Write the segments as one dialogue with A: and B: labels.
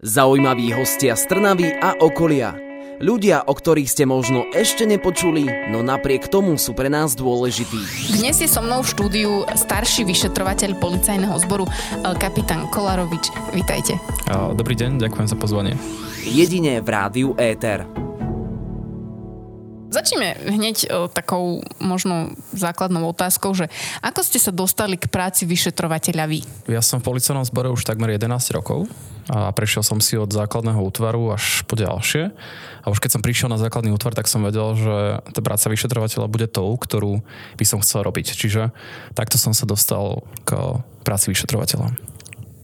A: Zaujímaví hostia z Trnavy a okolia. Ľudia, o ktorých ste možno ešte nepočuli, no napriek tomu sú pre nás dôležití.
B: Dnes je so mnou v štúdiu starší vyšetrovateľ policajného zboru, eh, kapitán Kolarovič. Vítajte.
C: Dobrý deň, ďakujem za pozvanie.
A: Jedine v rádiu Éter.
B: Začneme hneď o, takou možno základnou otázkou, že ako ste sa dostali k práci vyšetrovateľa vy?
C: Ja som v policajnom zbore už takmer 11 rokov a prešiel som si od základného útvaru až po ďalšie. A už keď som prišiel na základný útvar, tak som vedel, že tá práca vyšetrovateľa bude tou, ktorú by som chcel robiť. Čiže takto som sa dostal k práci vyšetrovateľa.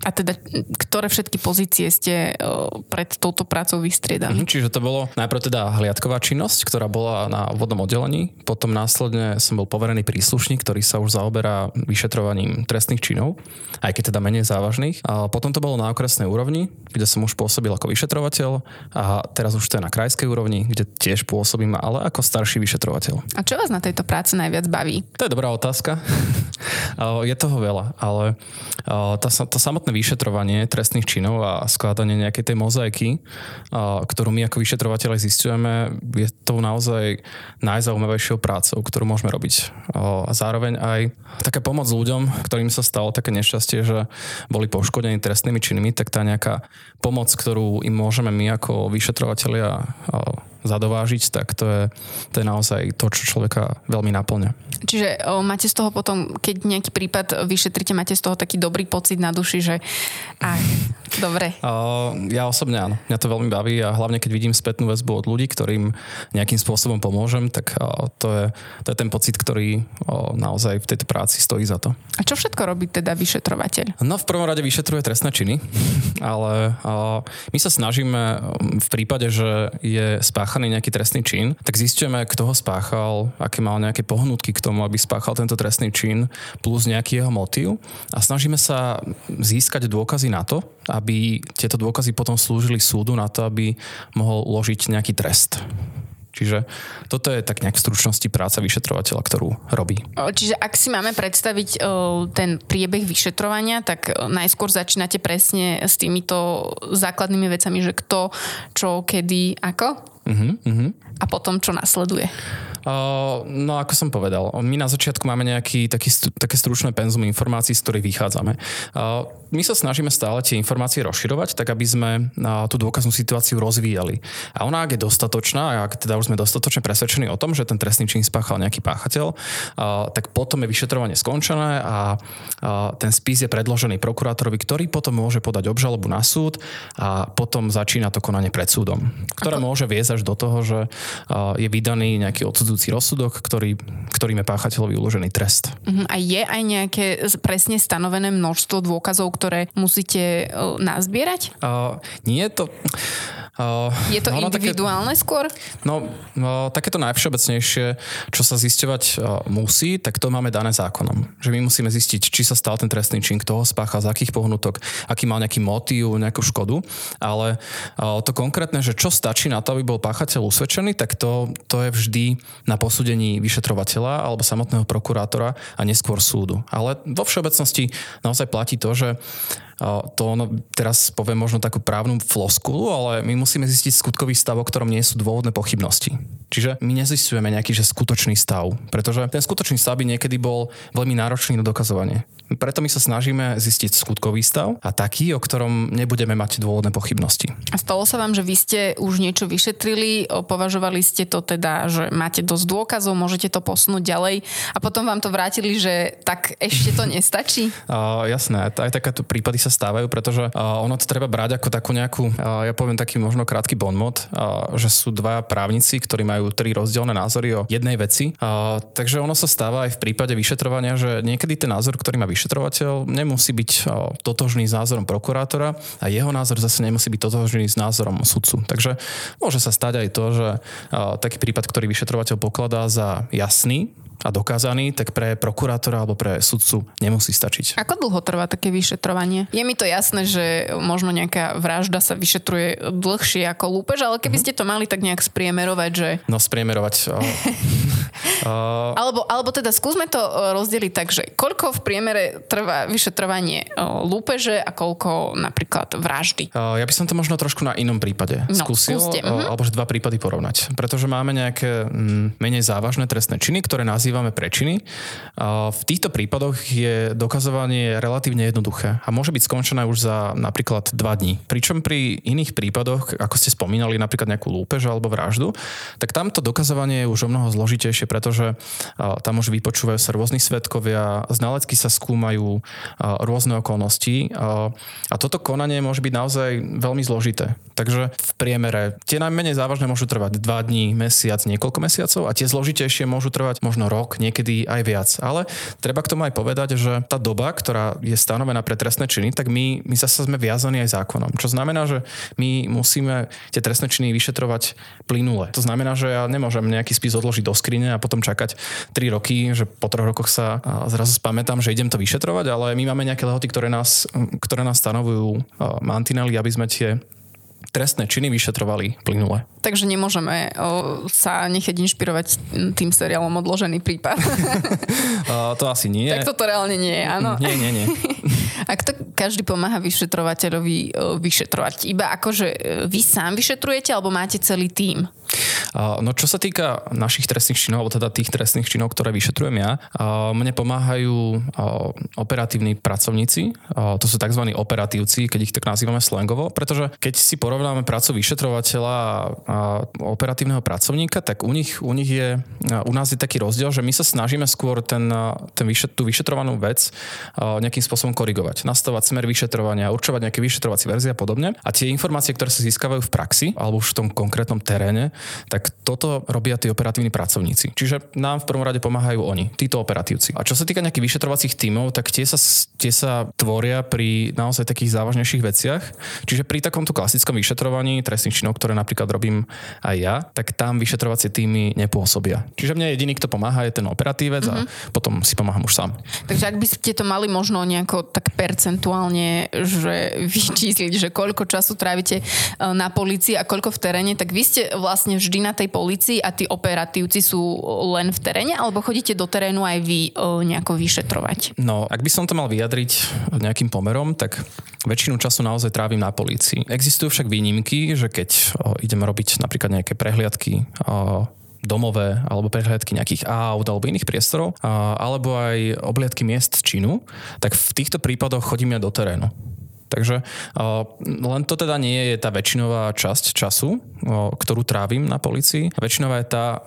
B: A teda, ktoré všetky pozície ste pred touto prácou vystriedali?
C: Mhm, čiže to bolo najprv teda hliadková činnosť, ktorá bola na vodnom oddelení, potom následne som bol poverený príslušník, ktorý sa už zaoberá vyšetrovaním trestných činov, aj keď teda menej závažných. A potom to bolo na okresnej úrovni, kde som už pôsobil ako vyšetrovateľ a teraz už to je na krajskej úrovni, kde tiež pôsobím, ale ako starší vyšetrovateľ.
B: A čo vás na tejto práci najviac baví?
C: To je dobrá otázka. je toho veľa, ale tá, to samotné vyšetrovanie trestných činov a skladanie nejakej tej mozaiky, ktorú my ako vyšetrovateľe zistujeme, je to naozaj najzaujímavejšou prácou, ktorú môžeme robiť. A zároveň aj taká pomoc ľuďom, ktorým sa stalo také nešťastie, že boli poškodení trestnými činmi, tak tá nejaká pomoc, ktorú im môžeme my ako vyšetrovateľia zadovážiť, tak to je, to je naozaj to, čo človeka veľmi naplňa.
B: Čiže o, máte z toho potom, keď nejaký prípad vyšetrite, máte z toho taký dobrý pocit na duši, že a, dobre.
C: O, ja osobne áno. Mňa to veľmi baví a hlavne keď vidím spätnú väzbu od ľudí, ktorým nejakým spôsobom pomôžem, tak o, to, je, to je ten pocit, ktorý o, naozaj v tejto práci stojí za to.
B: A čo všetko robí teda vyšetrovateľ?
C: No v prvom rade vyšetruje trestné činy, ale o, my sa snažíme v prípade, že je spáchaný nejaký trestný čin, tak zistíme, kto ho spáchal, aké mal nejaké pohnutky tomu, aby spáchal tento trestný čin, plus nejaký jeho motív. A snažíme sa získať dôkazy na to, aby tieto dôkazy potom slúžili súdu na to, aby mohol uložiť nejaký trest. Čiže toto je tak nejak v stručnosti práca vyšetrovateľa, ktorú robí.
B: Čiže ak si máme predstaviť ten priebeh vyšetrovania, tak najskôr začínate presne s týmito základnými vecami, že kto, čo, kedy, ako? Uh-huh, uh-huh. A potom, čo nasleduje?
C: Uh, no ako som povedal, my na začiatku máme nejaký taký, také stručné penzum informácií, z ktorých vychádzame. Uh, my sa snažíme stále tie informácie rozširovať, tak aby sme tú dôkaznú situáciu rozvíjali. A ona, ak je dostatočná, ak teda už sme dostatočne presvedčení o tom, že ten trestný čin spáchal nejaký páchateľ, tak potom je vyšetrovanie skončené a ten spis je predložený prokurátorovi, ktorý potom môže podať obžalobu na súd a potom začína to konanie pred súdom, ktoré Ako... môže viesť až do toho, že je vydaný nejaký odsudzujúci rozsudok, ktorý, ktorým je páchateľovi uložený trest.
B: Uh-huh. A je aj nejaké presne stanovené množstvo dôkazov, ktoré musíte uh, nazbierať?
C: Uh, nie to...
B: Uh, je to no, individuálne také, skôr?
C: No, no, takéto najvšeobecnejšie, čo sa zisťovať uh, musí, tak to máme dané zákonom. Že my musíme zistiť, či sa stal ten trestný čin, kto ho spáchal, z akých pohnutok, aký mal nejaký motív, nejakú škodu. Ale uh, to konkrétne, že čo stačí na to, aby bol páchateľ usvedčený, tak to, to je vždy na posúdení vyšetrovateľa alebo samotného prokurátora a neskôr súdu. Ale vo všeobecnosti naozaj platí to, že to ono, teraz poviem možno takú právnu floskulu, ale my musíme zistiť skutkový stav, o ktorom nie sú dôvodné pochybnosti. Čiže my nezistujeme nejaký že skutočný stav, pretože ten skutočný stav by niekedy bol veľmi náročný na dokazovanie. Preto my sa snažíme zistiť skutkový stav a taký, o ktorom nebudeme mať dôvodné pochybnosti.
B: A stalo sa vám, že vy ste už niečo vyšetrili, považovali ste to teda, že máte dosť dôkazov, môžete to posunúť ďalej a potom vám to vrátili, že tak ešte to nestačí?
C: Uh, jasné, aj takéto prípady sa stávajú, pretože uh, ono to treba brať ako takú nejakú, uh, ja poviem taký možno krátky bonmot, uh, že sú dva právnici, ktorí majú tri rozdielne názory o jednej veci. Uh, takže ono sa stáva aj v prípade vyšetrovania, že niekedy ten názor, ktorý má vyšetrovateľ, nemusí byť totožný s názorom prokurátora a jeho názor zase nemusí byť totožný s názorom sudcu. Takže môže sa stať aj to, že taký prípad, ktorý vyšetrovateľ pokladá za jasný, a dokázaný, tak pre prokurátora alebo pre sudcu nemusí stačiť.
B: Ako dlho trvá také vyšetrovanie? Je mi to jasné, že možno nejaká vražda sa vyšetruje dlhšie ako lúpež, ale keby mm-hmm. ste to mali tak nejak spriemerovať, že...
C: No spriemerovať...
B: Uh... Alebo, alebo teda skúsme to rozdeliť tak, že koľko v priemere trvá vyšetrovanie lúpeže a koľko napríklad vraždy?
C: Uh, ja by som to možno trošku na inom prípade no, skúsil, skúste, uh, alebo že dva prípady porovnať. Pretože máme nejaké mm, menej závažné trestné činy, ktoré nazývame prečiny. V týchto prípadoch je dokazovanie relatívne jednoduché a môže byť skončené už za napríklad dva dní. Pričom pri iných prípadoch, ako ste spomínali, napríklad nejakú lúpež alebo vraždu, tak tamto dokazovanie je už o mnoho zložitejšie, pretože tam už vypočúvajú sa rôzni svetkovia, znalecky sa skúmajú rôzne okolnosti a toto konanie môže byť naozaj veľmi zložité. Takže v priemere tie najmenej závažné môžu trvať 2 dní, mesiac, niekoľko mesiacov a tie zložitejšie môžu trvať možno rok, niekedy aj viac. Ale treba k tomu aj povedať, že tá doba, ktorá je stanovená pre trestné činy, tak my, my zase sme viazaní aj zákonom. Čo znamená, že my musíme tie trestné činy vyšetrovať plynule. To znamená, že ja nemôžem nejaký spis odložiť do skrine a potom čakať 3 roky, že po troch rokoch sa zrazu spamätám, že idem to vyšetrovať, ale my máme nejaké lehoty, ktoré nás, ktoré nás stanovujú mantinely, aby sme tie trestné činy vyšetrovali plynule.
B: Takže nemôžeme o, sa nechať inšpirovať tým seriálom Odložený prípad.
C: o, to asi nie.
B: Tak toto reálne nie áno.
C: Nie, nie, nie.
B: Ak to každý pomáha vyšetrovateľovi vyšetrovať? Iba akože vy sám vyšetrujete alebo máte celý tím?
C: No čo sa týka našich trestných činov, alebo teda tých trestných činov, ktoré vyšetrujem ja, mne pomáhajú operatívni pracovníci, to sú tzv. operatívci, keď ich tak nazývame slangovo, pretože keď si porovnáme prácu vyšetrovateľa a operatívneho pracovníka, tak u nich, u nich je, u nás je taký rozdiel, že my sa snažíme skôr ten, ten vyšet, tú vyšetrovanú vec nejakým spôsobom korigovať, nastavovať smer vyšetrovania, určovať nejaké vyšetrovacie verzie a podobne. A tie informácie, ktoré sa získavajú v praxi alebo už v tom konkrétnom teréne, tak toto robia tí operatívni pracovníci. Čiže nám v prvom rade pomáhajú oni, títo operatívci. A čo sa týka nejakých vyšetrovacích tímov, tak tie sa, tie sa tvoria pri naozaj takých závažnejších veciach. Čiže pri takomto klasickom vyšetrovaní trestných činov, ktoré napríklad robím aj ja, tak tam vyšetrovacie týmy nepôsobia. Čiže mne jediný, kto pomáha, je ten operatívec mm-hmm. a mhm. potom si pomáham už sám.
B: Takže ak by ste to mali možno nejako tak percentuálne, že vyčísliť, že koľko času trávite e, na policii a koľko v teréne, tak vy ste vlastne vždy na tej policii a tí operatívci sú len v teréne, alebo chodíte do terénu aj vy o, nejako vyšetrovať?
C: No, ak by som to mal vyjadriť nejakým pomerom, tak väčšinu času naozaj trávim na polícii. Existujú však výnimky, že keď o, idem robiť napríklad nejaké prehliadky o, domové alebo prehliadky nejakých aut alebo iných priestorov, alebo aj obliadky miest činu, tak v týchto prípadoch chodím ja do terénu. Takže len to teda nie je tá väčšinová časť času, ktorú trávim na policii. Väčšinová je tá,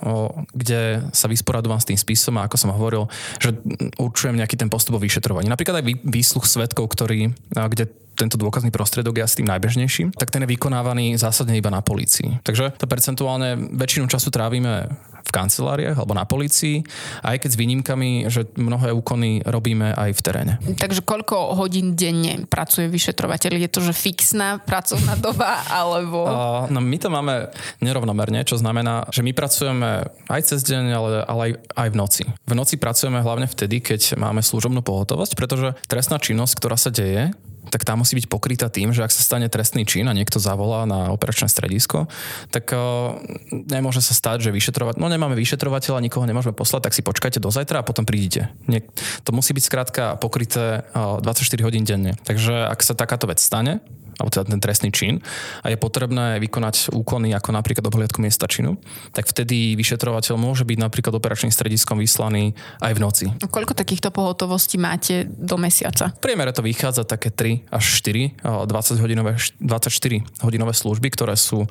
C: kde sa vysporadujem s tým spisom a ako som hovoril, že určujem nejaký ten postup o vyšetrovaní. Napríklad aj výsluch svetkov, ktorý, kde tento dôkazný prostriedok je asi tým najbežnejším, tak ten je vykonávaný zásadne iba na polícii. Takže to percentuálne väčšinu času trávime v kanceláriách alebo na polícii, aj keď s výnimkami, že mnohé úkony robíme aj v teréne.
B: Takže koľko hodín denne pracuje vyšetrovateľ? Je to, že fixná pracovná doba, alebo...
C: Uh, no my to máme nerovnomerne, čo znamená, že my pracujeme aj cez deň, ale, ale aj, aj v noci. V noci pracujeme hlavne vtedy, keď máme služobnú pohotovosť, pretože trestná činnosť, ktorá sa deje, tak tá musí byť pokrytá tým, že ak sa stane trestný čin a niekto zavolá na operačné stredisko, tak uh, nemôže sa stať, že vyšetrovať, no nemáme vyšetrovateľa, nikoho nemôžeme poslať, tak si počkajte do zajtra a potom prídite. Nie, to musí byť skrátka pokryté uh, 24 hodín denne. Takže ak sa takáto vec stane, alebo teda ten trestný čin a je potrebné vykonať úkony ako napríklad obhliadku miesta činu, tak vtedy vyšetrovateľ môže byť napríklad operačným strediskom vyslaný aj v noci.
B: A koľko takýchto pohotovostí máte do mesiaca?
C: V priemere to vychádza také 3 až 4, 20 hodinové, 24 hodinové služby, ktoré sú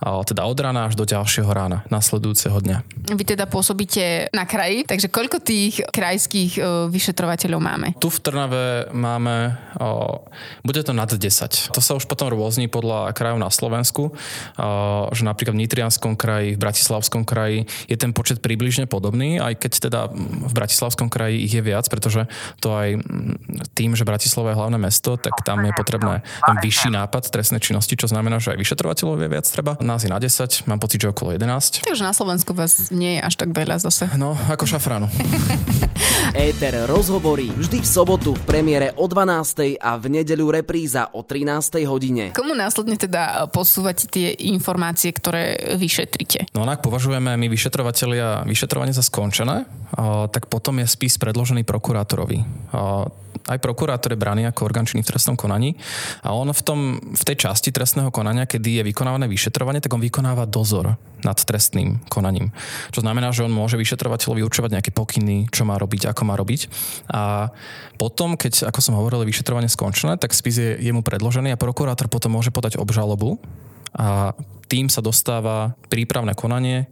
C: teda od rána až do ďalšieho rána nasledujúceho dňa.
B: Vy teda pôsobíte na kraji, takže koľko tých krajských e, vyšetrovateľov máme?
C: Tu v Trnave máme, bude to nad 10. To sa už potom rôzni podľa krajov na Slovensku, že napríklad v Nitrianskom kraji, v Bratislavskom kraji je ten počet približne podobný, aj keď teda v Bratislavskom kraji ich je viac, pretože to aj tým, že Bratislava je hlavné mesto, tak tam je potrebné tam vyšší nápad trestnej činnosti, čo znamená, že aj vyšetrovateľov je viac treba. Nás je na 10, mám pocit, že okolo 11.
B: Takže na Slovensku vás nie je až tak veľa zase.
C: No, ako šafránu.
A: Éter rozhovorí vždy v sobotu v premiére o 12. a v nedeľu repríza o 13 hodine.
B: Komu následne teda posúvate tie informácie, ktoré vyšetrite?
C: No ak považujeme my vyšetrovatelia vyšetrovanie za skončené, tak potom je spis predložený prokurátorovi aj prokurátor je braný ako orgán činný v trestnom konaní a on v, tom, v tej časti trestného konania, kedy je vykonávané vyšetrovanie, tak on vykonáva dozor nad trestným konaním. Čo znamená, že on môže vyšetrovateľovi určovať nejaké pokyny, čo má robiť, ako má robiť. A potom, keď, ako som hovoril, vyšetrovanie skončené, tak spis je jemu predložený a prokurátor potom môže podať obžalobu a tým sa dostáva prípravné konanie,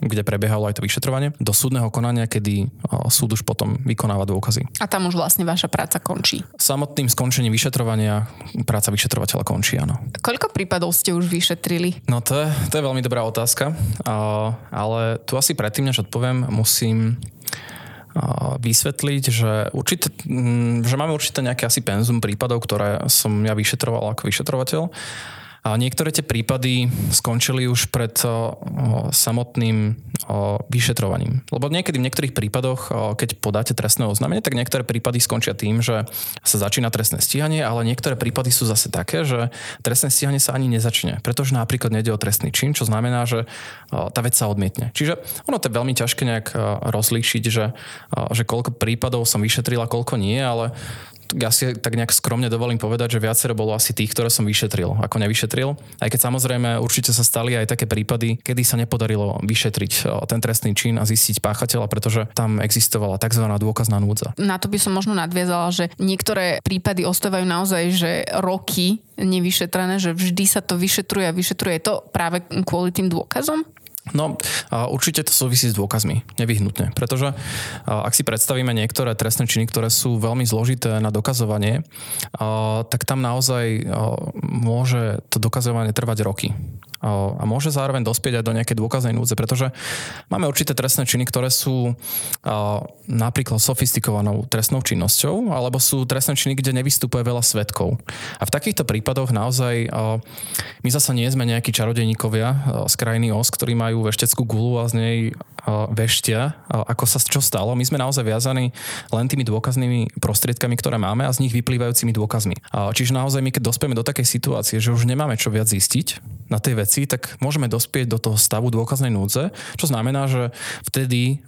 C: kde prebiehalo aj to vyšetrovanie, do súdneho konania, kedy súd už potom vykonáva dôkazy.
B: A tam už vlastne vaša práca končí.
C: Samotným skončením vyšetrovania práca vyšetrovateľa končí, áno.
B: Koľko prípadov ste už vyšetrili?
C: No to je, to je veľmi dobrá otázka, ale tu asi predtým, než odpoviem, musím vysvetliť, že, určite, že máme určite nejaké asi penzum prípadov, ktoré som ja vyšetroval ako vyšetrovateľ a niektoré tie prípady skončili už pred samotným vyšetrovaním. Lebo niekedy v niektorých prípadoch, keď podáte trestné oznámenie, tak niektoré prípady skončia tým, že sa začína trestné stíhanie, ale niektoré prípady sú zase také, že trestné stíhanie sa ani nezačne, pretože napríklad nejde o trestný čin, čo znamená, že tá vec sa odmietne. Čiže ono to je veľmi ťažké nejak rozlíšiť, že, že koľko prípadov som vyšetril a koľko nie, ale ja si tak nejak skromne dovolím povedať, že viacero bolo asi tých, ktoré som vyšetril, ako nevyšetril. Aj keď samozrejme určite sa stali aj také prípady, kedy sa nepodarilo vyšetriť ten trestný čin a zistiť páchateľa, pretože tam existovala tzv. dôkazná núdza.
B: Na to by som možno nadviazala, že niektoré prípady ostávajú naozaj, že roky nevyšetrené, že vždy sa to vyšetruje a vyšetruje to práve kvôli tým dôkazom?
C: No, určite to súvisí s dôkazmi, nevyhnutne. Pretože ak si predstavíme niektoré trestné činy, ktoré sú veľmi zložité na dokazovanie, tak tam naozaj môže to dokazovanie trvať roky a môže zároveň dospieť aj do nejakej dôkaznej núdze, pretože máme určité trestné činy, ktoré sú napríklad sofistikovanou trestnou činnosťou, alebo sú trestné činy, kde nevystupuje veľa svetkov. A v takýchto prípadoch naozaj my zasa nie sme nejakí čarodejníkovia z krajiny OS, ktorí majú vešteckú gulu a z nej veštia, ako sa čo stalo. My sme naozaj viazaní len tými dôkaznými prostriedkami, ktoré máme a z nich vyplývajúcimi dôkazmi. Čiže naozaj my, keď dospieme do takej situácie, že už nemáme čo viac zistiť na tej veci, tak môžeme dospieť do toho stavu dôkaznej núdze, čo znamená, že vtedy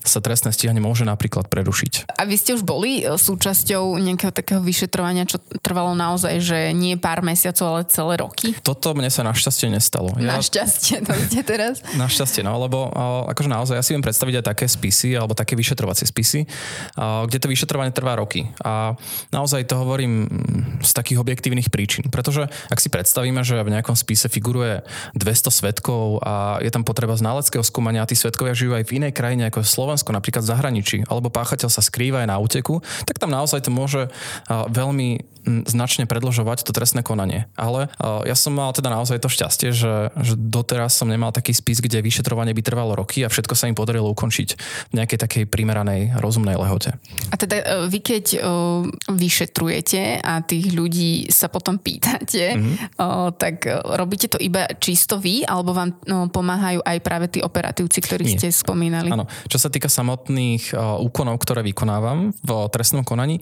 C: sa trestné stíhanie môže napríklad prerušiť.
B: A vy ste už boli e, súčasťou nejakého takého vyšetrovania, čo trvalo naozaj, že nie pár mesiacov, ale celé roky?
C: Toto mne sa našťastie nestalo.
B: Ja... Našťastie, to ste teraz?
C: našťastie, no, lebo akože naozaj ja si viem predstaviť aj také spisy, alebo také vyšetrovacie spisy, kde to vyšetrovanie trvá roky. A naozaj to hovorím mm, z takých objektívnych príčin. Pretože ak si predstavíme, že v nejakom spise figuruje 200 svetkov a je tam potreba znaleckého skúmania a tí svetkovia žijú aj v inej krajine ako je Slovensko, napríklad v zahraničí, alebo páchateľ sa skrýva aj na úteku, tak tam naozaj to môže veľmi značne predlžovať to trestné konanie. Ale ja som mal teda naozaj to šťastie, že, že doteraz som nemal taký spis, kde vyšetrovanie by trvalo roky a všetko sa im podarilo ukončiť v nejakej takej primeranej, rozumnej lehote.
B: A teda e, vy keď uh, vyšetrujete a tých ľudí sa potom pýtate, mm-hmm. uh, tak robíte to iba čisto vy, alebo vám no, pomáhajú aj práve tí operatívci, ktorých Nie. ste spomínali?
C: Áno. Čo sa týka samotných uh, úkonov, ktoré vykonávam v trestnom konaní,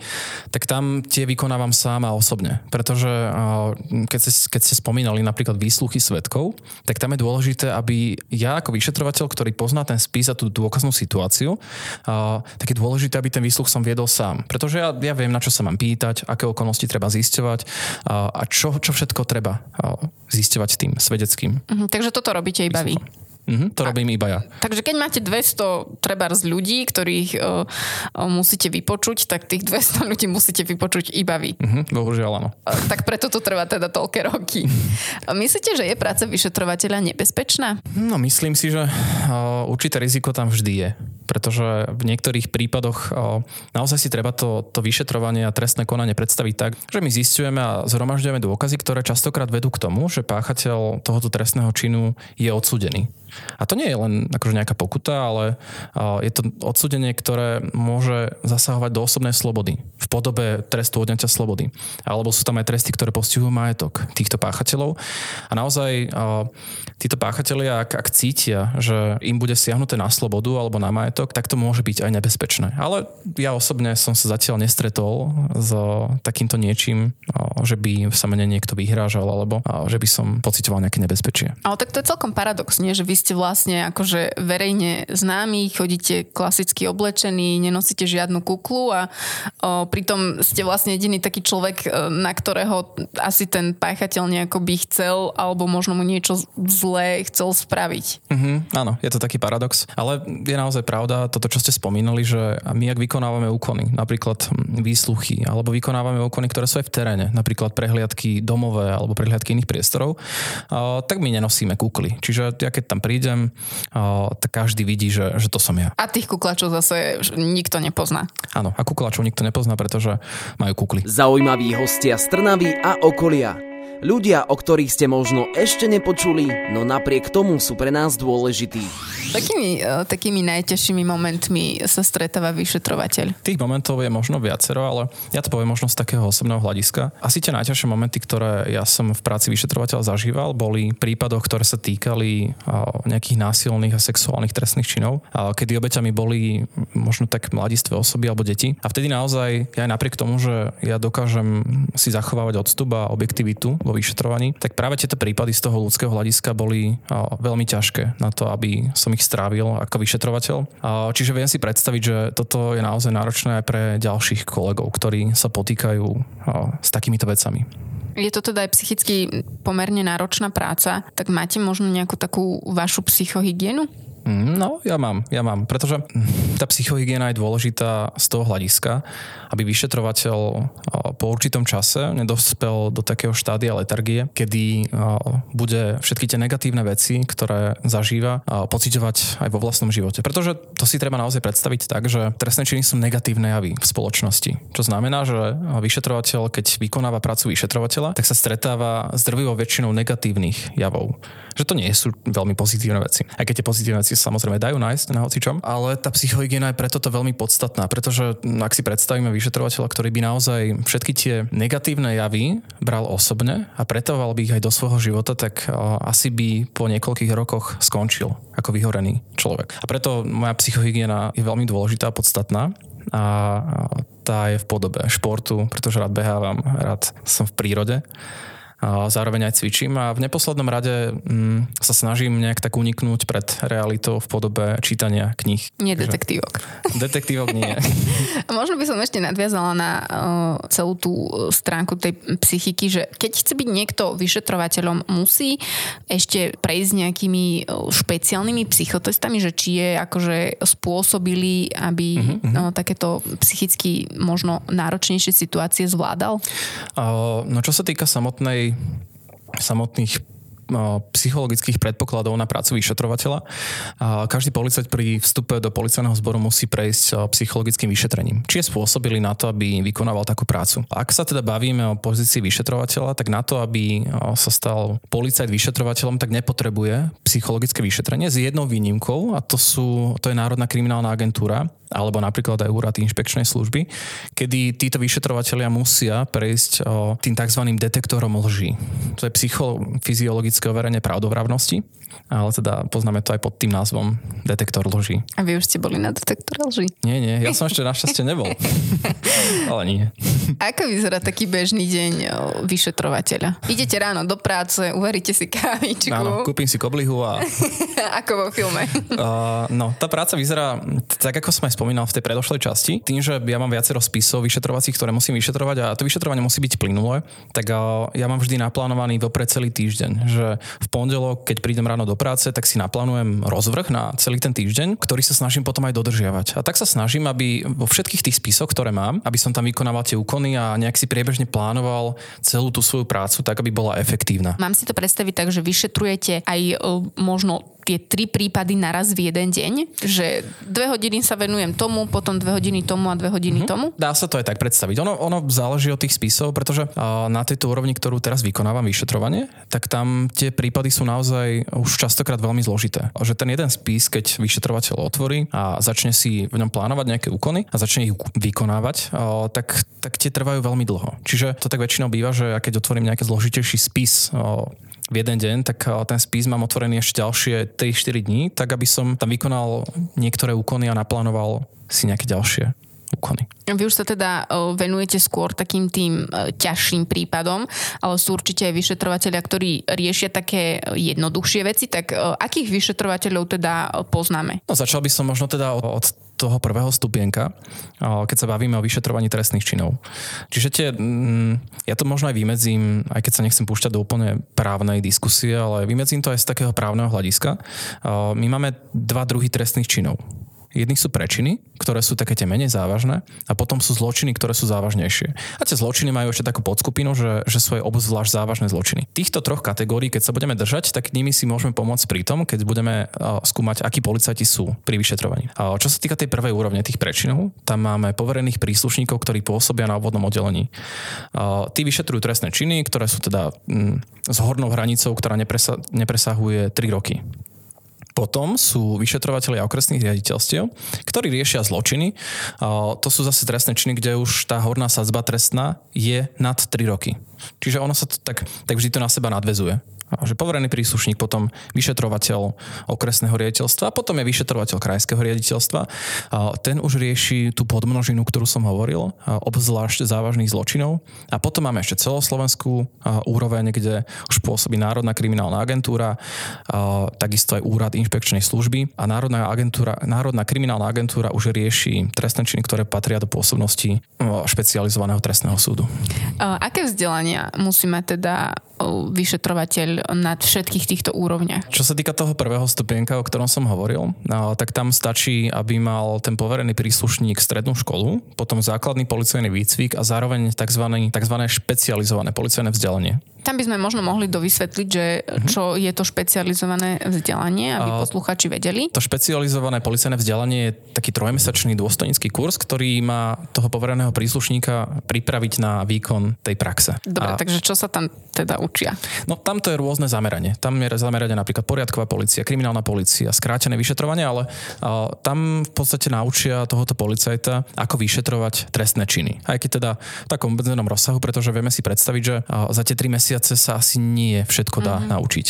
C: tak tam tie vykonávam sám a osobne. Pretože keď ste, keď ste spomínali napríklad výsluchy svetkov, tak tam je dôležité, aby ja ako vyšetrovateľ, ktorý pozná ten spis a tú dôkaznú situáciu, tak je dôležité, aby ten výsluch som viedol sám. Pretože ja, ja viem, na čo sa mám pýtať, aké okolnosti treba zisťovať a čo, čo všetko treba zisťovať tým svedeckým.
B: Mhm, takže toto robíte iba vy.
C: Mm-hmm, to robím iba ja.
B: Takže keď máte 200 treba z ľudí, ktorých uh, musíte vypočuť, tak tých 200 ľudí musíte vypočuť iba vy.
C: Mm-hmm, bohužiaľ áno.
B: Uh, tak preto to trvá teda toľké roky. Myslíte, že je práca vyšetrovateľa nebezpečná?
C: No myslím si, že uh, určité riziko tam vždy je. Pretože v niektorých prípadoch uh, naozaj si treba to, to vyšetrovanie a trestné konanie predstaviť tak, že my zistujeme a zhromažďujeme dôkazy, ktoré častokrát vedú k tomu, že páchateľ tohoto trestného činu je odsudený. A to nie je len akože nejaká pokuta, ale je to odsudenie, ktoré môže zasahovať do osobnej slobody v podobe trestu odňatia slobody. Alebo sú tam aj tresty, ktoré postihujú majetok týchto páchateľov. A naozaj títo páchatelia, ak, ak cítia, že im bude siahnuté na slobodu alebo na majetok, tak to môže byť aj nebezpečné. Ale ja osobne som sa zatiaľ nestretol s takýmto niečím, že by sa mne niekto vyhrážal alebo že by som pocitoval nejaké nebezpečie.
B: Ale tak to je celkom paradox, nie? že vy ste vlastne akože verejne známi, chodíte klasicky oblečení, nenosíte žiadnu kuklu a o, pritom ste vlastne jediný taký človek, e, na ktorého asi ten páchateľ nejako by chcel alebo možno mu niečo zlé chcel spraviť.
C: Mm-hmm, áno, je to taký paradox, ale je naozaj pravda toto, čo ste spomínali, že my ak vykonávame úkony, napríklad výsluchy, alebo vykonávame úkony, ktoré sú aj v teréne, napríklad prehliadky domové alebo prehliadky iných priestorov, tak my nenosíme kukly. Čiže ja keď tam prídem, tak každý vidí, že, že to som ja.
B: A tých kuklačov zase nikto nepozná.
C: Áno, a kuklačov nikto nepozná, pretože majú kukly.
A: Zaujímaví hostia z Trnavy a okolia. Ľudia, o ktorých ste možno ešte nepočuli, no napriek tomu sú pre nás dôležití.
B: Takými, uh, takými najťažšími momentmi sa stretáva vyšetrovateľ.
C: Tých momentov je možno viacero, ale ja to poviem možno z takého osobného hľadiska. Asi tie najťažšie momenty, ktoré ja som v práci vyšetrovateľa zažíval, boli prípadoch, ktoré sa týkali uh, nejakých násilných a sexuálnych trestných činov, kedy obeťami boli možno tak mladistvé osoby alebo deti. A vtedy naozaj, ja aj napriek tomu, že ja dokážem si zachovávať odstup a objektivitu vo vyšetrovaní, tak práve tieto prípady z toho ľudského hľadiska boli veľmi ťažké na to, aby som ich strávil ako vyšetrovateľ. Čiže viem si predstaviť, že toto je naozaj náročné aj pre ďalších kolegov, ktorí sa potýkajú s takýmito vecami.
B: Je to teda aj psychicky pomerne náročná práca, tak máte možno nejakú takú vašu psychohygienu?
C: Mm, no, ja mám, ja mám, pretože tá psychohygiena je dôležitá z toho hľadiska, aby vyšetrovateľ po určitom čase nedospel do takého štádia letargie, kedy bude všetky tie negatívne veci, ktoré zažíva, pociťovať aj vo vlastnom živote. Pretože to si treba naozaj predstaviť tak, že trestné činy sú negatívne javy v spoločnosti. Čo znamená, že vyšetrovateľ, keď vykonáva prácu vyšetrovateľa, tak sa stretáva s drvivou väčšinou negatívnych javov. Že to nie sú veľmi pozitívne veci. Aj keď tie pozitívne veci samozrejme dajú nájsť na hocičom, ale tá psychohygiena je preto to veľmi podstatná, pretože ak si predstavíme vyšetrovateľa, ktorý by naozaj všetky tie negatívne javy bral osobne a pretoval by ich aj do svojho života, tak asi by po niekoľkých rokoch skončil ako vyhorený človek. A preto moja psychohygiena je veľmi dôležitá a podstatná a tá je v podobe športu, pretože rád behávam, rád som v prírode zároveň aj cvičím a v neposlednom rade mm, sa snažím nejak tak uniknúť pred realitou v podobe čítania kníh.
B: Nie detektívok.
C: Detektívok nie.
B: a možno by som ešte nadviazala na uh, celú tú stránku tej psychiky, že keď chce byť niekto vyšetrovateľom, musí ešte prejsť nejakými špeciálnymi psychotestami, že či je akože spôsobili, aby uh-huh. Uh, takéto psychicky možno náročnejšie situácie zvládal?
C: Uh, no čo sa týka samotnej samotných psychologických predpokladov na prácu vyšetrovateľa. Každý policajt pri vstupe do policajného zboru musí prejsť psychologickým vyšetrením. Či je spôsobili na to, aby vykonával takú prácu. Ak sa teda bavíme o pozícii vyšetrovateľa, tak na to, aby sa stal policajt vyšetrovateľom, tak nepotrebuje psychologické vyšetrenie s jednou výnimkou a to, sú, to je Národná kriminálna agentúra, alebo napríklad aj úrad inšpekčnej služby, kedy títo vyšetrovateľia musia prejsť tým tzv. detektorom lží. To je psychofyziologické overenie pravdovravnosti, ale teda poznáme to aj pod tým názvom detektor lží.
B: A vy už ste boli na detektore lží?
C: Nie, nie, ja som ešte našťastie nebol. ale nie.
B: Ako vyzerá taký bežný deň vyšetrovateľa? Idete ráno do práce, uvaríte si kávičku.
C: Áno, kúpim si koblihu a...
B: ako vo filme.
C: uh, no, tá práca vyzerá tak, ako som aj spomínal v tej predošlej časti. Tým, že ja mám viacero spisov vyšetrovacích, ktoré musím vyšetrovať a to vyšetrovanie musí byť plynulé, tak ja mám vždy naplánovaný vopred celý týždeň. Že v pondelok, keď prídem ráno do práce, tak si naplánujem rozvrh na celý ten týždeň, ktorý sa snažím potom aj dodržiavať. A tak sa snažím, aby vo všetkých tých spisoch, ktoré mám, aby som tam vykonával tie úkony a nejak si priebežne plánoval celú tú svoju prácu tak, aby bola efektívna.
B: Mám si to predstaviť tak, že vyšetrujete aj e, možno tie tri prípady naraz v jeden deň? Že dve hodiny sa venujem tomu, potom dve hodiny tomu a dve hodiny mm-hmm. tomu?
C: Dá sa to aj tak predstaviť. Ono, ono záleží od tých spisov, pretože na tejto úrovni, ktorú teraz vykonávam vyšetrovanie, tak tam tie prípady sú naozaj už častokrát veľmi zložité. Že ten jeden spis, keď vyšetrovateľ otvorí a začne si v ňom plánovať nejaké úkony a začne ich vykonávať, tak, tak tie trvajú veľmi dlho. Čiže to tak väčšinou býva, že ja keď otvorím nejaký zložitejší spis v jeden deň, tak ten spis mám otvorený ešte ďalšie 3-4 dní, tak aby som tam vykonal niektoré úkony a naplánoval si nejaké ďalšie úkony.
B: Vy už sa teda venujete skôr takým tým e, ťažším prípadom, ale sú určite aj vyšetrovateľia, ktorí riešia také jednoduchšie veci, tak akých vyšetrovateľov teda poznáme?
C: No, začal by som možno teda od toho prvého stupienka, keď sa bavíme o vyšetrovaní trestných činov. Čiže tie, mm, ja to možno aj vymedzím, aj keď sa nechcem púšťať do úplne právnej diskusie, ale vymedzím to aj z takého právneho hľadiska. My máme dva druhy trestných činov. Jedných sú prečiny, ktoré sú také tie menej závažné a potom sú zločiny, ktoré sú závažnejšie. A tie zločiny majú ešte takú podskupinu, že, že sú aj obzvlášť závažné zločiny. Týchto troch kategórií, keď sa budeme držať, tak nimi si môžeme pomôcť pri tom, keď budeme skúmať, akí policajti sú pri vyšetrovaní. A čo sa týka tej prvej úrovne tých prečinov, tam máme poverených príslušníkov, ktorí pôsobia na obvodnom oddelení. A tí vyšetrujú trestné činy, ktoré sú teda mm, s hornou hranicou, ktorá nepresa, nepresahuje 3 roky. Potom sú vyšetrovateľi okresných riaditeľstiev, ktorí riešia zločiny. To sú zase trestné činy, kde už tá horná sadzba trestná je nad 3 roky. Čiže ono sa to tak, tak vždy to na seba nadvezuje že poverený príslušník, potom vyšetrovateľ okresného riaditeľstva potom je vyšetrovateľ krajského riaditeľstva. Ten už rieši tú podmnožinu, ktorú som hovoril, obzvlášť závažných zločinov. A potom máme ešte celoslovenskú úroveň, kde už pôsobí Národná kriminálna agentúra, takisto aj úrad inšpekčnej služby a Národná, agentúra, Národná kriminálna agentúra už rieši trestné činy, ktoré patria do pôsobnosti špecializovaného trestného súdu.
B: Aké vzdelania musí mať teda vyšetrovateľ na všetkých týchto úrovniach.
C: Čo sa týka toho prvého stupienka, o ktorom som hovoril, tak tam stačí, aby mal ten poverený príslušník strednú školu, potom základný policajný výcvik a zároveň tzv. tzv. špecializované policajné vzdelanie.
B: Tam by sme možno mohli dovysvetliť, že mhm. čo je to špecializované vzdelanie, aby posluchači vedeli.
C: To špecializované policajné vzdelanie je taký trojmesačný dôstojnický kurz, ktorý má toho povereného príslušníka pripraviť na výkon tej praxe.
B: Dobre, A... takže čo sa tam teda učia?
C: No tam to je rôzne zameranie. Tam je zameranie napríklad poriadková policia, kriminálna policia, skrátené vyšetrovanie, ale a, tam v podstate naučia tohoto policajta, ako vyšetrovať trestné činy. Aj keď teda v takom obmedzenom rozsahu, pretože vieme si predstaviť, že a, za tie tri mesiace mesiace sa asi nie všetko dá uh-huh. naučiť.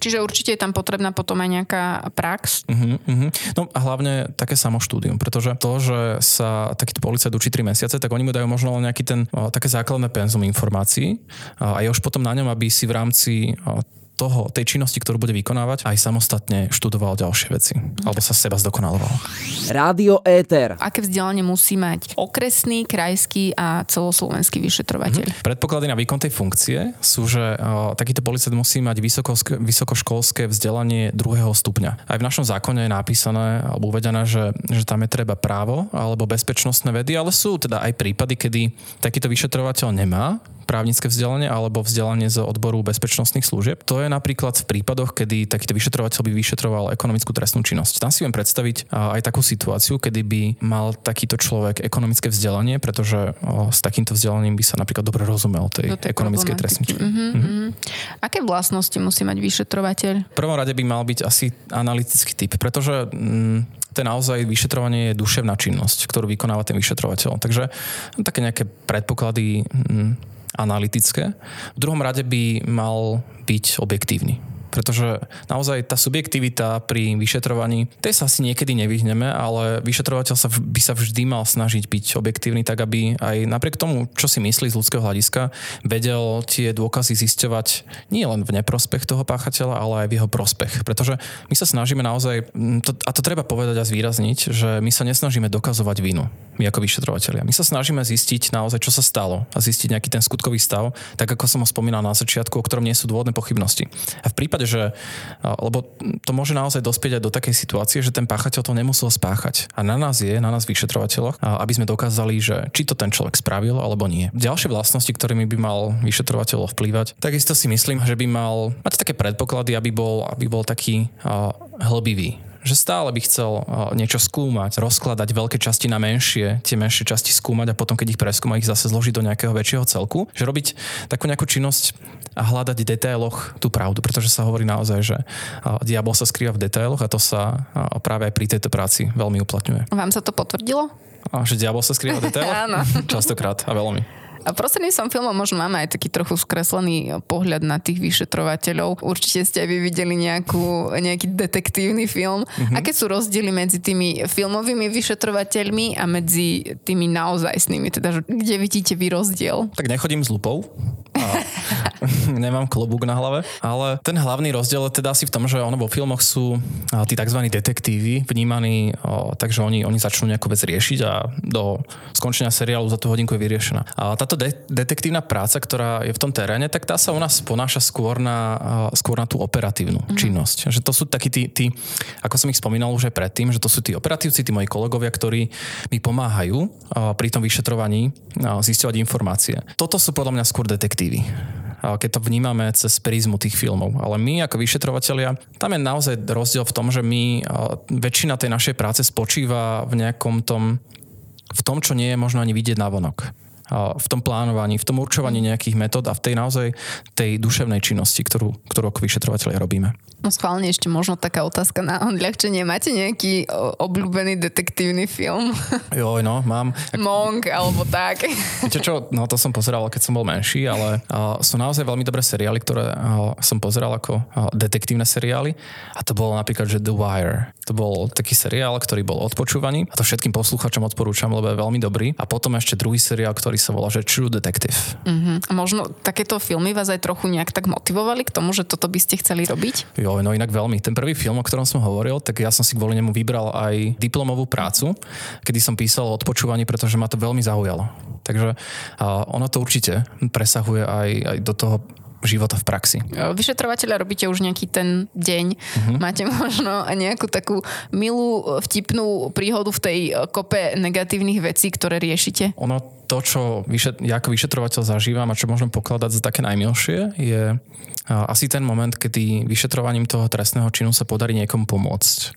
B: Čiže určite je tam potrebná potom aj nejaká prax.
C: Uh-huh, uh-huh. No a hlavne také samoštúdium, pretože to, že sa takýto policajt učí 3 mesiace, tak oni mu dajú možno nejaký ten, také základné penzum informácií a je už potom na ňom, aby si v rámci toho, tej činnosti, ktorú bude vykonávať, aj samostatne študoval ďalšie veci. Alebo sa seba zdokonaloval.
A: Rádio Éter.
B: Aké vzdelanie musí mať okresný, krajský a celoslovenský vyšetrovateľ?
C: Mm-hmm. Predpoklady na výkon tej funkcie sú, že o, takýto policajt musí mať vysokoškolské vzdelanie druhého stupňa. Aj v našom zákone je napísané alebo uvedené, že, že tam je treba právo alebo bezpečnostné vedy, ale sú teda aj prípady, kedy takýto vyšetrovateľ nemá právnické vzdelanie alebo vzdelanie z odboru bezpečnostných služieb. To je napríklad v prípadoch, kedy takýto vyšetrovateľ by vyšetroval ekonomickú trestnú činnosť. Tam si viem predstaviť aj takú situáciu, kedy by mal takýto človek ekonomické vzdelanie, pretože s takýmto vzdelaním by sa napríklad dobre rozumel tej, tej ekonomickej trestnej činnosti. Mm-hmm,
B: mm-hmm. Aké vlastnosti musí mať vyšetrovateľ?
C: V prvom rade by mal byť asi analytický typ, pretože mm, to je naozaj vyšetrovanie je duševná činnosť, ktorú vykonáva ten vyšetrovateľ. Takže no, také nejaké predpoklady mm, analytické. V druhom rade by mal byť objektívny pretože naozaj tá subjektivita pri vyšetrovaní, tej sa asi niekedy nevyhneme, ale vyšetrovateľ sa, by sa vždy mal snažiť byť objektívny, tak aby aj napriek tomu, čo si myslí z ľudského hľadiska, vedel tie dôkazy zisťovať nie len v neprospech toho páchateľa, ale aj v jeho prospech. Pretože my sa snažíme naozaj, to, a to treba povedať a zvýrazniť, že my sa nesnažíme dokazovať vinu, my ako vyšetrovateľia. My sa snažíme zistiť naozaj, čo sa stalo a zistiť nejaký ten skutkový stav, tak ako som ho spomínal na začiatku, o ktorom nie sú dôvodné pochybnosti. A v prípade prípade, že lebo to môže naozaj dospieť aj do takej situácie, že ten páchateľ to nemusel spáchať. A na nás je, na nás vyšetrovateľoch, aby sme dokázali, že či to ten človek spravil alebo nie. Ďalšie vlastnosti, ktorými by mal vyšetrovateľ vplývať, takisto si myslím, že by mal mať také predpoklady, aby bol, aby bol taký hlbivý že stále by chcel niečo skúmať, rozkladať veľké časti na menšie, tie menšie časti skúmať a potom, keď ich preskúma, ich zase zložiť do nejakého väčšieho celku. Že robiť takú nejakú činnosť a hľadať v detailoch tú pravdu, pretože sa hovorí naozaj, že diabol sa skrýva v detailoch a to sa práve aj pri tejto práci veľmi uplatňuje.
B: Vám sa to potvrdilo?
C: A že diabol sa skrýva v detailoch?
B: Áno.
C: Častokrát a veľmi.
B: A prostredníctvom filmov možno máme aj taký trochu skreslený pohľad na tých vyšetrovateľov. Určite ste aj vy videli nejakú, nejaký detektívny film. Mm-hmm. Aké sú rozdiely medzi tými filmovými vyšetrovateľmi a medzi tými naozajstnými? Teda, kde vidíte vy rozdiel?
C: Tak nechodím s lupou. A nemám klobúk na hlave. Ale ten hlavný rozdiel je teda asi v tom, že ono vo filmoch sú tí tzv. detektívy vnímaní, takže oni, oni začnú nejakú vec riešiť a do skončenia seriálu za tú hodinku je vyriešená. A tá táto de- detektívna práca, ktorá je v tom teréne, tak tá sa u nás ponáša skôr na, skôr na tú operatívnu mm. činnosť. Že to sú takí tí, tí, ako som ich spomínal už aj predtým, že to sú tí operatívci, tí moji kolegovia, ktorí mi pomáhajú pri tom vyšetrovaní zisťovať informácie. Toto sú podľa mňa skôr detektívy keď to vnímame cez prízmu tých filmov. Ale my ako vyšetrovateľia, tam je naozaj rozdiel v tom, že my, väčšina tej našej práce spočíva v nejakom tom, v tom, čo nie je možno ani vidieť na vonok v tom plánovaní, v tom určovaní nejakých metód a v tej naozaj tej duševnej činnosti, ktorú, ktorú ako vyšetrovateľe robíme.
B: No schválne ešte možno taká otázka na odľahčenie. Máte nejaký obľúbený detektívny film?
C: Jo, no, mám.
B: Monk alebo tak.
C: Viete čo, no to som pozeral, keď som bol menší, ale uh, sú naozaj veľmi dobré seriály, ktoré uh, som pozeral ako uh, detektívne seriály a to bolo napríklad, že The Wire. To bol taký seriál, ktorý bol odpočúvaný a to všetkým posluchačom odporúčam, lebo je veľmi dobrý. A potom ešte druhý seriál, ktorý sa volá, že True Detective.
B: Uh-huh. A možno takéto filmy vás aj trochu nejak tak motivovali k tomu, že toto by ste chceli robiť?
C: Jo, Jo, no inak veľmi. Ten prvý film, o ktorom som hovoril, tak ja som si kvôli nemu vybral aj diplomovú prácu, kedy som písal o odpočúvaní, pretože ma to veľmi zaujalo. Takže ono to určite presahuje aj, aj do toho života v praxi.
B: Vyšetrovateľa robíte už nejaký ten deň. Uh-huh. Máte možno nejakú takú milú, vtipnú príhodu v tej kope negatívnych vecí, ktoré riešite?
C: Ono to, čo vyšet, ja ako vyšetrovateľ zažívam a čo môžem pokladať za také najmilšie, je asi ten moment, kedy vyšetrovaním toho trestného činu sa podarí niekomu pomôcť.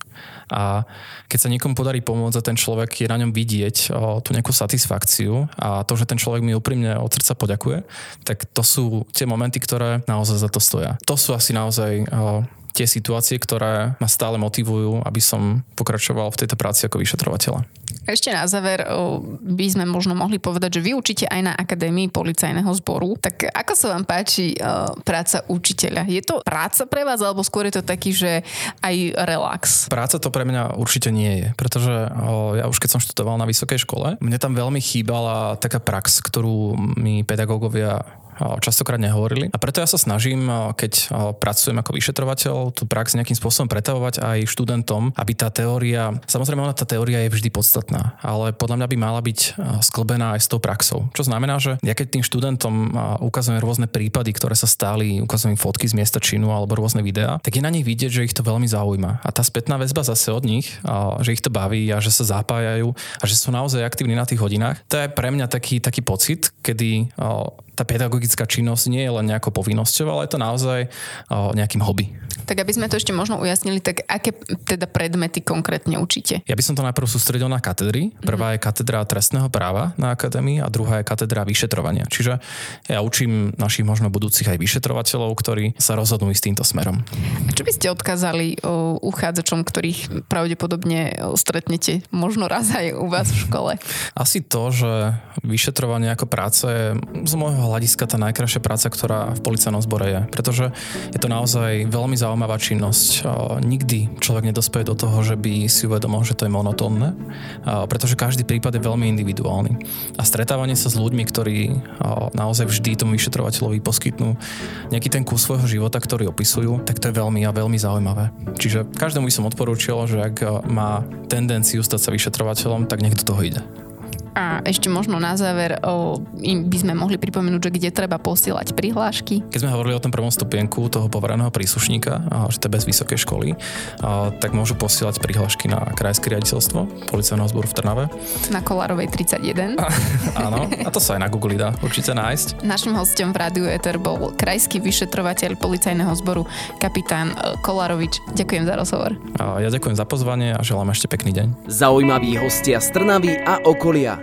C: A keď sa niekomu podarí pomôcť a ten človek je na ňom vidieť o, tú nejakú satisfakciu a to, že ten človek mi úprimne od srdca poďakuje, tak to sú tie momenty, ktoré naozaj za to stoja. To sú asi naozaj o, tie situácie, ktoré ma stále motivujú, aby som pokračoval v tejto práci ako vyšetrovateľa.
B: Ešte na záver by sme možno mohli povedať, že vy učíte aj na Akadémii policajného zboru. Tak ako sa vám páči práca učiteľa? Je to práca pre vás, alebo skôr je to taký, že aj relax?
C: Práca to pre mňa určite nie je, pretože ja už keď som študoval na vysokej škole, mne tam veľmi chýbala taká prax, ktorú mi pedagógovia častokrát nehovorili. A preto ja sa snažím, keď pracujem ako vyšetrovateľ, tú prax nejakým spôsobom pretavovať aj študentom, aby tá teória, samozrejme ona tá teória je vždy podstatná, ale podľa mňa by mala byť sklbená aj s tou praxou. Čo znamená, že ja keď tým študentom ukazujem rôzne prípady, ktoré sa stáli, ukazujem fotky z miesta činu alebo rôzne videá, tak je na nich vidieť, že ich to veľmi zaujíma. A tá spätná väzba zase od nich, že ich to baví a že sa zapájajú a že sú naozaj aktívni na tých hodinách, to je pre mňa taký, taký pocit, kedy tá pedagogická činnosť nie je len nejakou povinnosťou, ale je to naozaj o, nejakým hobby.
B: Tak aby sme to ešte možno ujasnili, tak aké teda predmety konkrétne učíte?
C: Ja by som to najprv sústredil na katedry. Prvá mm-hmm. je katedra trestného práva na akadémii a druhá je katedra vyšetrovania. Čiže ja učím našich možno budúcich aj vyšetrovateľov, ktorí sa rozhodnú ísť týmto smerom.
B: A čo by ste odkázali o uchádzačom, ktorých pravdepodobne stretnete možno raz aj u vás v škole?
C: Asi to, že vyšetrovanie ako práce z môjho hľadiska tá najkrajšia práca, ktorá v policajnom zbore je. Pretože je to naozaj veľmi zaujímavá činnosť. Nikdy človek nedospeje do toho, že by si uvedomil, že to je monotónne, pretože každý prípad je veľmi individuálny. A stretávanie sa s ľuďmi, ktorí naozaj vždy tomu vyšetrovateľovi poskytnú nejaký ten kus svojho života, ktorý opisujú, tak to je veľmi a veľmi zaujímavé. Čiže každému by som odporúčil, že ak má tendenciu stať sa vyšetrovateľom, tak nech do toho ide.
B: A ešte možno na záver o, im by sme mohli pripomenúť, že kde treba posielať prihlášky.
C: Keď sme hovorili o tom prvom stupienku toho povereného príslušníka, že to je bez vysokej školy, tak môžu posielať prihlášky na krajské riaditeľstvo policajného zboru v Trnave.
B: Na Kolárovej 31. A,
C: áno, a to sa aj na Google dá určite nájsť.
B: Našim hostom v Rádiu Eter bol krajský vyšetrovateľ policajného zboru kapitán e, Kolárovič. Ďakujem za rozhovor.
C: A ja ďakujem za pozvanie a želám ešte pekný deň.
A: Zaujímaví hostia z Trnavy a okolia.